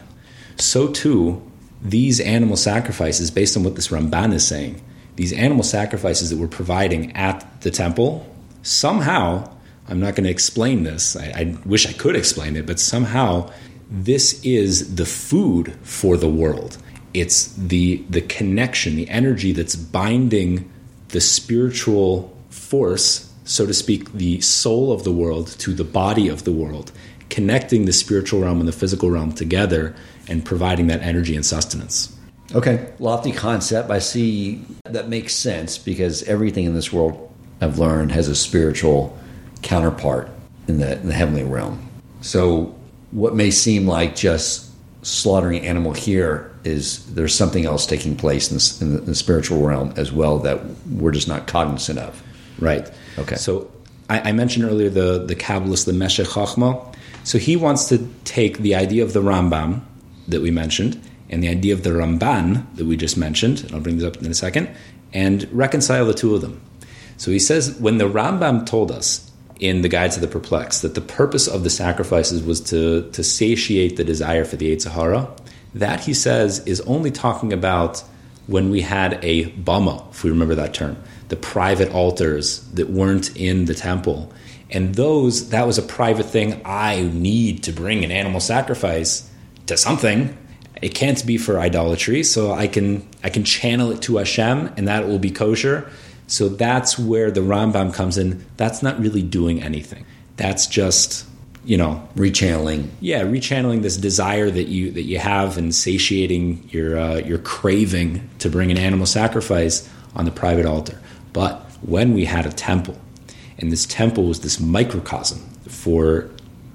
[SPEAKER 3] So too, these animal sacrifices, based on what this Ramban is saying, these animal sacrifices that we're providing at the temple, somehow, I'm not going to explain this. I, I wish I could explain it, but somehow this is the food for the world. It's the the connection, the energy that's binding the spiritual force, so to speak, the soul of the world to the body of the world, connecting the spiritual realm and the physical realm together and providing that energy and sustenance.
[SPEAKER 1] Okay. Lofty concept. I see that makes sense because everything in this world I've learned has a spiritual counterpart in the, in the heavenly realm. So, what may seem like just slaughtering animal here is there's something else taking place in, this, in, the, in the spiritual realm as well that we're just not cognizant of.
[SPEAKER 3] Right.
[SPEAKER 1] Okay.
[SPEAKER 3] So I, I mentioned earlier the the Kabbalist, the Meshech Chochmah. So he wants to take the idea of the Rambam that we mentioned and the idea of the Ramban that we just mentioned, and I'll bring this up in a second, and reconcile the two of them. So he says when the Rambam told us in the Guides of the Perplexed that the purpose of the sacrifices was to, to satiate the desire for the Yetzer Hara, that he says is only talking about when we had a bama, if we remember that term, the private altars that weren't in the temple. And those, that was a private thing. I need to bring an animal sacrifice to something. It can't be for idolatry, so I can I can channel it to Hashem, and that will be kosher. So that's where the Rambam comes in. That's not really doing anything. That's just you know
[SPEAKER 1] Rechanneling.
[SPEAKER 3] yeah rechanneling this desire that you that you have and satiating your uh, your craving to bring an animal sacrifice on the private altar but when we had a temple and this temple was this microcosm for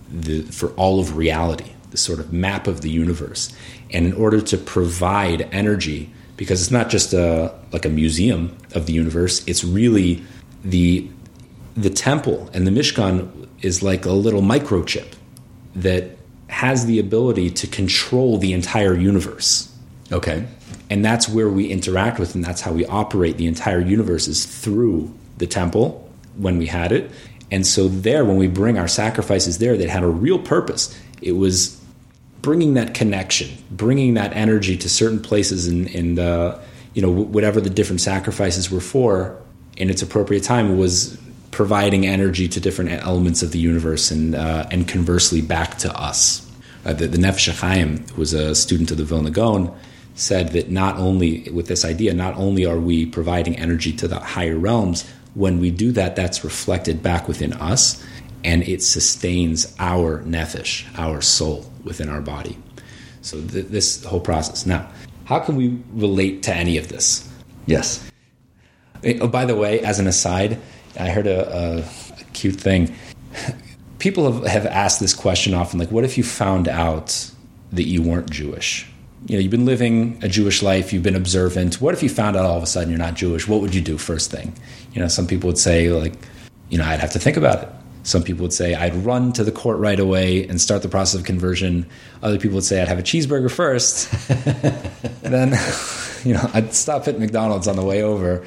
[SPEAKER 3] the for all of reality the sort of map of the universe and in order to provide energy because it's not just a like a museum of the universe it's really the the temple and the Mishkan is like a little microchip that has the ability to control the entire universe.
[SPEAKER 1] Okay.
[SPEAKER 3] And that's where we interact with, and that's how we operate the entire universe is through the temple when we had it. And so, there, when we bring our sacrifices there, that had a real purpose. It was bringing that connection, bringing that energy to certain places, and, and uh, you know, whatever the different sacrifices were for in its appropriate time was providing energy to different elements of the universe and uh, and conversely back to us. Uh, the, the Nefesh Chaim, who was a student of the Vilna Gaon, said that not only with this idea, not only are we providing energy to the higher realms, when we do that, that's reflected back within us, and it sustains our nefesh, our soul within our body. So th- this whole process. Now, how can we relate to any of this?
[SPEAKER 1] Yes.
[SPEAKER 3] Eh, oh, by the way, as an aside, I heard a, a, a cute thing. People have, have asked this question often, like, what if you found out that you weren't Jewish? You know, you've been living a Jewish life, you've been observant. What if you found out all of a sudden you're not Jewish? What would you do first thing? You know, some people would say, like, you know, I'd have to think about it. Some people would say I'd run to the court right away and start the process of conversion. Other people would say I'd have a cheeseburger first. then, you know, I'd stop at McDonald's on the way over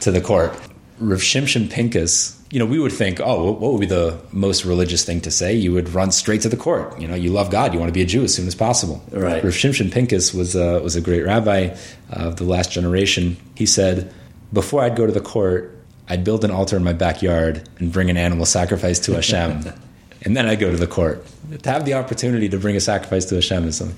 [SPEAKER 3] to the court. Rav Shimshon Pincus, you know, we would think, oh, what would be the most religious thing to say? You would run straight to the court. You know, you love God, you want to be a Jew as soon as possible.
[SPEAKER 1] Right.
[SPEAKER 3] Rav Shimshon Pincus was a, was a great rabbi of the last generation. He said, before I'd go to the court, I'd build an altar in my backyard and bring an animal sacrifice to Hashem. and then I'd go to the court. To have the opportunity to bring a sacrifice to Hashem is something.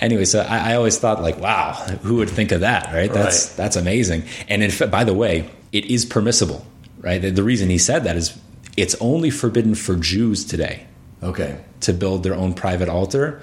[SPEAKER 3] Anyway, so I, I always thought like, wow, who would think of that, right? That's
[SPEAKER 1] Right.
[SPEAKER 3] that's amazing. And in fact, by the way, it is permissible, right? The, the reason he said that is it's only forbidden for Jews today
[SPEAKER 1] Okay.
[SPEAKER 3] to build their own private altar.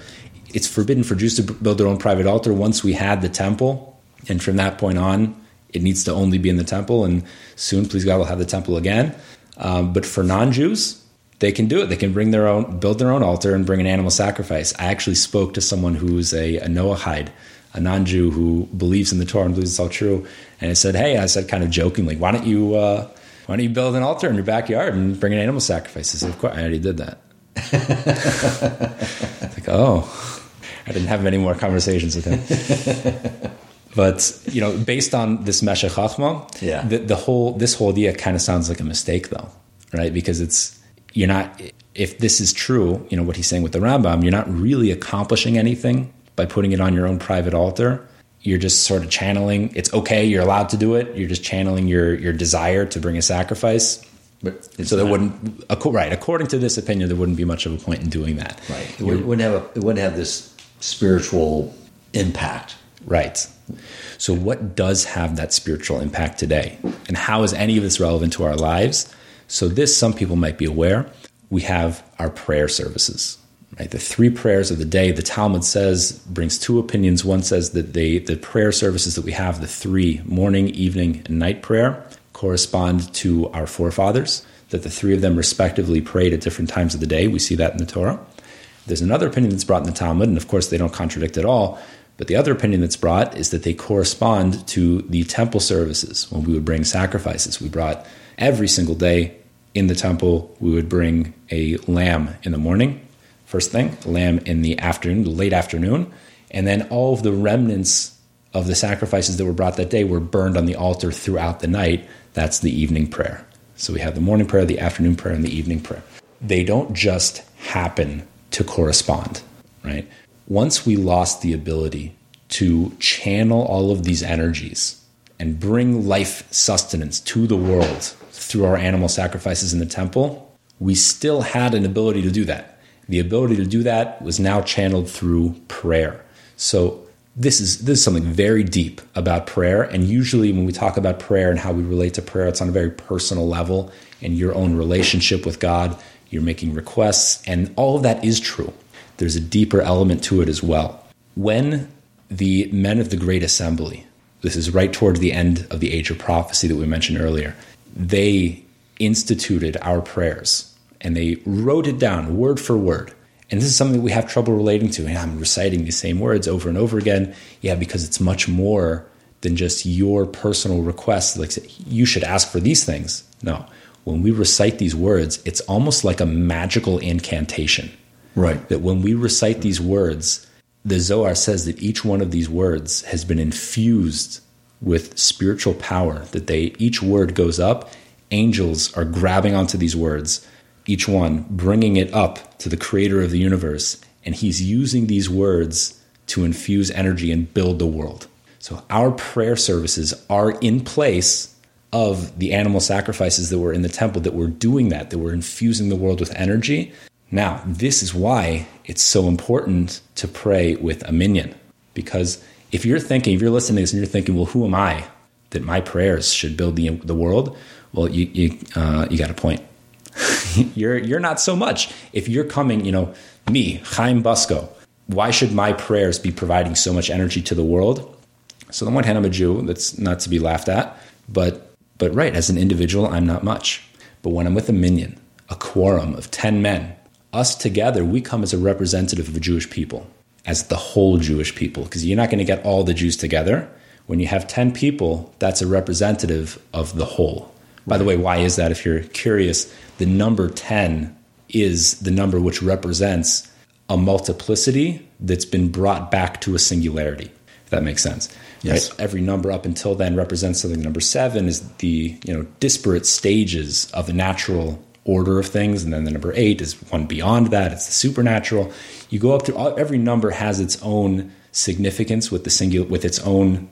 [SPEAKER 3] It's forbidden for Jews to build their own private altar once we had the temple. And from that point on, it needs to only be in the temple. And soon, please God, we'll have the temple again. Um, but for non Jews, they can do it. They can bring their own, build their own altar and bring an animal sacrifice. I actually spoke to someone who's a, a Noahide, a non-Jew who believes in the Torah and believes it's all true. And I said, "Hey," I said, kind of jokingly, "Why don't you uh, why don't you build an altar in your backyard and bring an animal sacrifice?" He said, "Of course, I already did that." like, oh, I didn't have many more conversations with him. but you know, based on this Meshech Chochmah,
[SPEAKER 1] Yeah.
[SPEAKER 3] the, the whole this whole idea kind of sounds like a mistake, though, right? Because it's you're not. If this is true, you know what he's saying with the Rambam, you're not really accomplishing anything by putting it on your own private altar. You're just sort of channeling. It's okay. You're allowed to do it. You're just channeling your your desire to bring a sacrifice.
[SPEAKER 1] But
[SPEAKER 3] so there
[SPEAKER 1] not-
[SPEAKER 3] wouldn't, right? According to this opinion, there wouldn't be much of a point in doing that.
[SPEAKER 1] Right. It wouldn't wouldn't have a, it wouldn't have this spiritual impact.
[SPEAKER 3] Right. So, what does have that spiritual impact today? And how is any of this relevant to our lives? So, this, some people might be aware, we have our prayer services. Right? The three prayers of the day, the Talmud says, brings two opinions. One says that they, the prayer services that we have, the three morning, evening, and night prayer, correspond to our forefathers, that the three of them respectively prayed at different times of the day. We see that in the Torah. There's another opinion that's brought in the Talmud, and of course they don't contradict at all. But the other opinion that's brought is that they correspond to the temple services when we would bring sacrifices. We brought every single day in the temple, we would bring a lamb in the morning, first thing, lamb in the afternoon, the late afternoon, and then all of the remnants of the sacrifices that were brought that day were burned on the altar throughout the night. That's the evening prayer. So we have the morning prayer, the afternoon prayer, and the evening prayer. They don't just happen to correspond, right? Once we lost the ability to channel all of these energies and bring life sustenance to the world through our animal sacrifices in the temple, we still had an ability to do that. The ability to do that was now channeled through prayer. So this is this is something very deep about prayer and usually when we talk about prayer and how we relate to prayer it's on a very personal level in your own relationship with God you're making requests and all of that is true there's a deeper element to it as well when the men of the great assembly this is right towards the end of the age of prophecy that we mentioned earlier they instituted our prayers and they wrote it down word for word and this is something we have trouble relating to. And I'm reciting these same words over and over again. Yeah, because it's much more than just your personal request. Like you should ask for these things. No, when we recite these words, it's almost like a magical incantation.
[SPEAKER 1] Right.
[SPEAKER 3] That when we recite these words, the Zohar says that each one of these words has been infused with spiritual power. That they each word goes up, angels are grabbing onto these words each one, bringing it up to the creator of the universe. And he's using these words to infuse energy and build the world. So our prayer services are in place of the animal sacrifices that were in the temple that were doing that, that were infusing the world with energy. Now, this is why it's so important to pray with a minyan. Because if you're thinking, if you're listening to this and you're thinking, well, who am I that my prayers should build the, the world? Well, you, you, uh, you got a point you're you're not so much. If you're coming, you know, me, Chaim Bucsko, why should my prayers be providing so much energy to the world? So on one hand, I'm a Jew. That's not to be laughed at. But but right, as an individual, I'm not much. But when I'm with a minyan, a quorum of ten men, us together, we come as a representative of the Jewish people, as the whole Jewish people, because you're not going to get all the Jews together. When you have ten people, that's a representative of the whole. By the way, why is that? If you're curious, the number 10 is the number which represents a multiplicity that's been brought back to a singularity. If that makes sense.
[SPEAKER 1] Yes.
[SPEAKER 3] Right? Every number up until then represents something. Number seven is the you know disparate stages of the natural order of things, and then the number eight is one beyond that. It's the supernatural. You go up to every number has its own significance with the singular with its own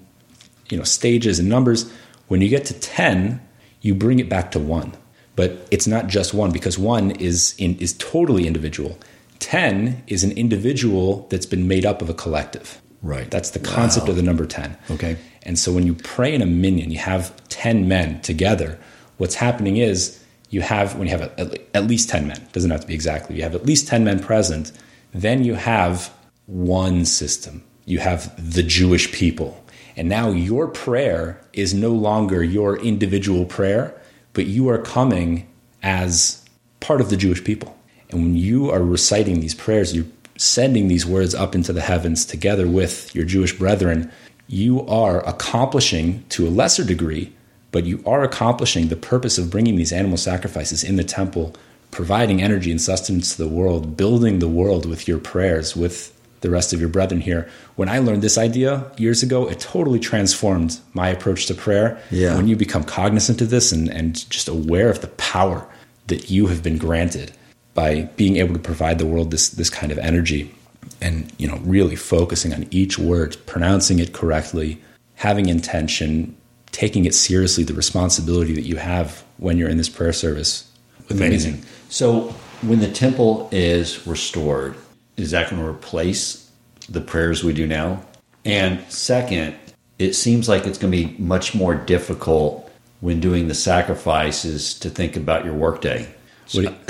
[SPEAKER 3] you know stages and numbers. When you get to ten, you bring it back to one. But it's not just one because one is in, is totally individual. Ten is an individual that's been made up of a collective.
[SPEAKER 1] Right.
[SPEAKER 3] That's the concept
[SPEAKER 1] Wow.
[SPEAKER 3] of the number ten.
[SPEAKER 1] Okay.
[SPEAKER 3] And so when you pray in a minyan, you have ten men together. What's happening is you have when you have a, at, least ten men. Doesn't have to be exactly. You have at least ten men present. Then you have one system. You have the Jewish people. And now your prayer is no longer your individual prayer, but you are coming as part of the Jewish people. And when you are reciting these prayers, you're sending these words up into the heavens together with your Jewish brethren, you are accomplishing to a lesser degree, but you are accomplishing the purpose of bringing these animal sacrifices in the temple, providing energy and sustenance to the world, building the world with your prayers, with the rest of your brethren here. When I learned this idea years ago, it totally transformed my approach to prayer.
[SPEAKER 1] Yeah.
[SPEAKER 3] When you become cognizant of this and, and just aware of the power that you have been granted by being able to provide the world this this kind of energy and you know really focusing on each word pronouncing it correctly having intention taking it seriously the responsibility that you have when you're in this prayer service
[SPEAKER 1] Amazing. So, when the temple is restored, is that going to replace the prayers we do now? And second, it seems like it's going to be much more difficult when doing the sacrifices to think about your workday.
[SPEAKER 3] You-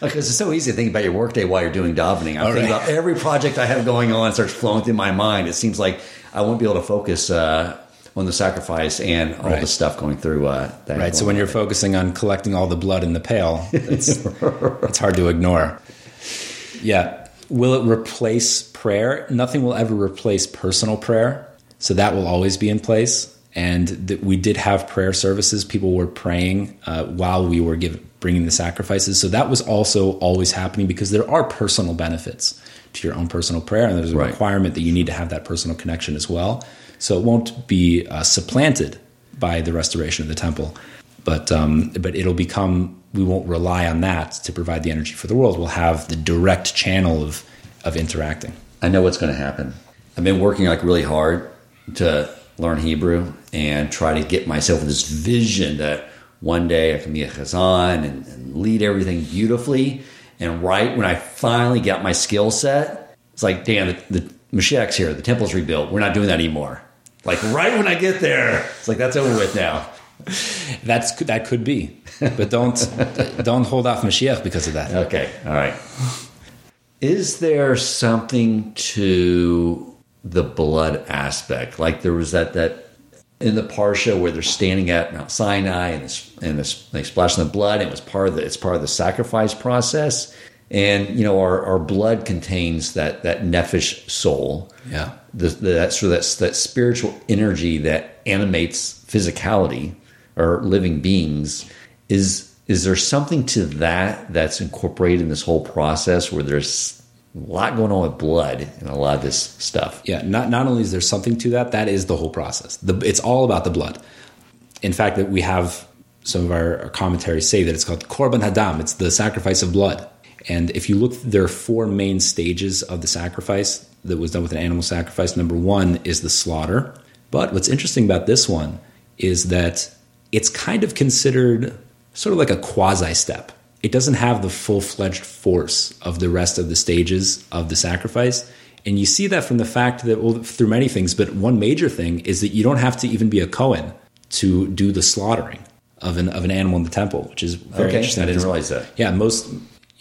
[SPEAKER 1] Because it's so easy to think about your workday while you're doing davening. I'm
[SPEAKER 3] All
[SPEAKER 1] thinking
[SPEAKER 3] right.
[SPEAKER 1] about every project I have going on starts flowing through my mind. It seems like I won't be able to focus uh, on the sacrifice and all
[SPEAKER 3] Right.
[SPEAKER 1] the stuff going through uh, that.
[SPEAKER 3] right so when you're focusing on collecting all the blood in the pail it's, it's hard to ignore yeah will it replace prayer nothing will ever replace personal prayer so that will always be in place and that we did have prayer services people were praying uh, while we were give, bringing the sacrifices so that was also always happening because there are personal benefits to your own personal prayer and there's a
[SPEAKER 1] Right.
[SPEAKER 3] requirement that you need to have that personal connection as well so it won't be uh, supplanted by the restoration of the temple but um, but it'll become we won't rely on that to provide the energy for the world we'll have the direct channel of of interacting
[SPEAKER 1] I know what's going to happen. I've been working like really hard to learn Hebrew and try to get myself this vision that one day I can be a chazan and, and lead everything beautifully. And right when I finally got my skill set, it's like, damn, the, the Mashiach's here. The temple's rebuilt. We're not doing that anymore. Like right when I get there, it's like that's over with now.
[SPEAKER 3] that's that could be but don't don't hold off Mashiach because of that
[SPEAKER 1] Okay, all right. Is there something to the blood aspect? Like there was that that in the parsha where they're standing at Mount Sinai and this and this they splash in the blood. And it was part of the it's part of the sacrifice process. And you know our, our blood contains that that nephesh soul.
[SPEAKER 3] Yeah.
[SPEAKER 1] The, the, that sort of that, that spiritual energy that animates physicality or living beings. Is is there something to that that's incorporated in this whole process where there's a lot going on with blood and a lot of this stuff?
[SPEAKER 3] Yeah not not only is there something to that that is the whole process. The, it's all about the blood. In fact that we have some of our, our commentaries say that it's called korban hadam. It's the sacrifice of blood and if you look there are four main stages of the sacrifice that was done with an animal sacrifice. Number one is the slaughter. But what's interesting about this one is that it's kind of considered sort of like a quasi step it doesn't have the full-fledged force of the rest of the stages of the sacrifice. And you see that from the fact that well through many things but one major thing is that you don't have to even be a cohen to do the slaughtering of an of an animal in the temple which is very
[SPEAKER 1] Okay,
[SPEAKER 3] interesting.
[SPEAKER 1] I didn't realize that.
[SPEAKER 3] yeah most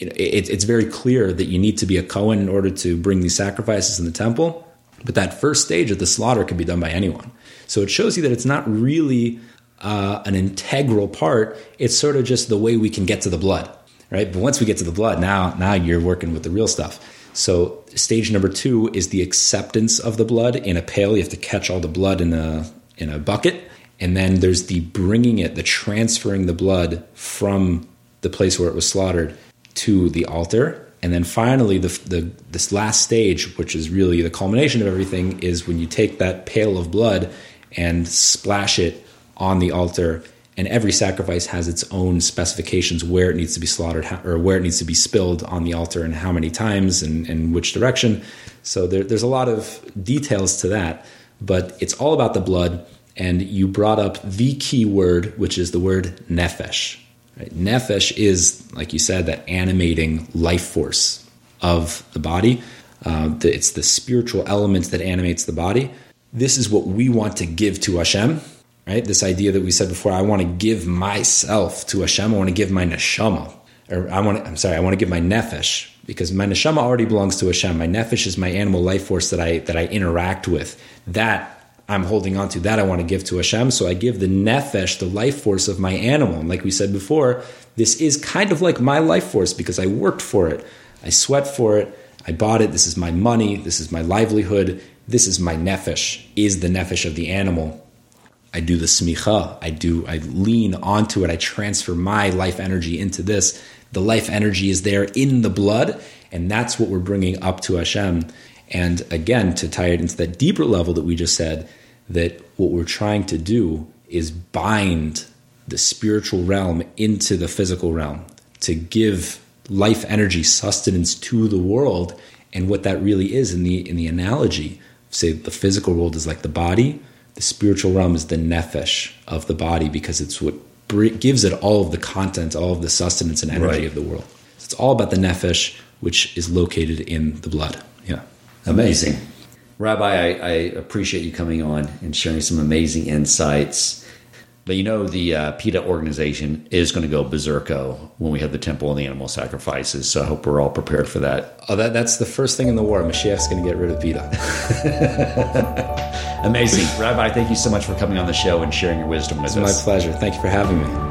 [SPEAKER 3] you know, it, it's very clear that you need to be a cohen in order to bring these sacrifices in the temple but that first stage of the slaughter can be done by anyone so it shows you that it's not really uh, an integral part. It's sort of just the way we can get to the blood, right? But once we get to the blood, now now you're working with the real stuff. So stage number two is the acceptance of the blood in a pail. You have to catch all the blood in a in a bucket, and then there's the bringing it, the transferring the blood from the place where it was slaughtered to the altar. And then finally, the, the this last stage, which is really the culmination of everything, is when you take that pail of blood and splash it on the altar. And every sacrifice has its own specifications where it needs to be slaughtered or where it needs to be spilled on the altar and how many times and, and which direction. So there, there's a lot of details to that, but it's all about the blood. And you brought up the key word, which is the word nefesh. Right? Nefesh is, like you said, that animating life force of the body. Uh, it's the spiritual element that animates the body. This is what we want to give to Hashem, right? This idea that we said before, I want to give myself to Hashem. I want to give my neshama, or I want. To, I'm sorry, I want to give my nefesh because my neshama already belongs to Hashem. My nefesh is my animal life force that I that I interact with. That I'm holding on to. That I want to give to Hashem. So I give the nefesh, the life force of my animal. And like we said before, this is kind of like my life force because I worked for it. I sweat for it. I bought it. This is my money. This is my livelihood. This is my nefesh, is the nefesh of the animal. I do the smicha. I do, I lean onto it. I transfer my life energy into this. The life energy is there in the blood, and that's what we're bringing up to Hashem. And again, to tie it into that deeper level that we just said, that what we're trying to do is bind the spiritual realm into the physical realm to give life energy sustenance to the world. And what that really is in the in the analogy say the physical world is like the body the spiritual realm is the nefesh of the body because it's what gives it all of the content all of the sustenance and energy right. of the world. So it's all about the nefesh which is located in the blood. Yeah
[SPEAKER 1] amazing rabbi I, I appreciate you coming on and sharing some amazing insights but you know, the uh, PETA organization is going to go berserko when we have the temple and the animal sacrifices. So I hope we're all prepared for that.
[SPEAKER 3] Oh, that, that's the first thing in the war. Mashiach's going to get rid of PETA.
[SPEAKER 1] Amazing. Rabbi, thank you so much for coming on the show and sharing your wisdom with
[SPEAKER 3] it's
[SPEAKER 1] us.
[SPEAKER 3] It's my pleasure. Thank you for having me.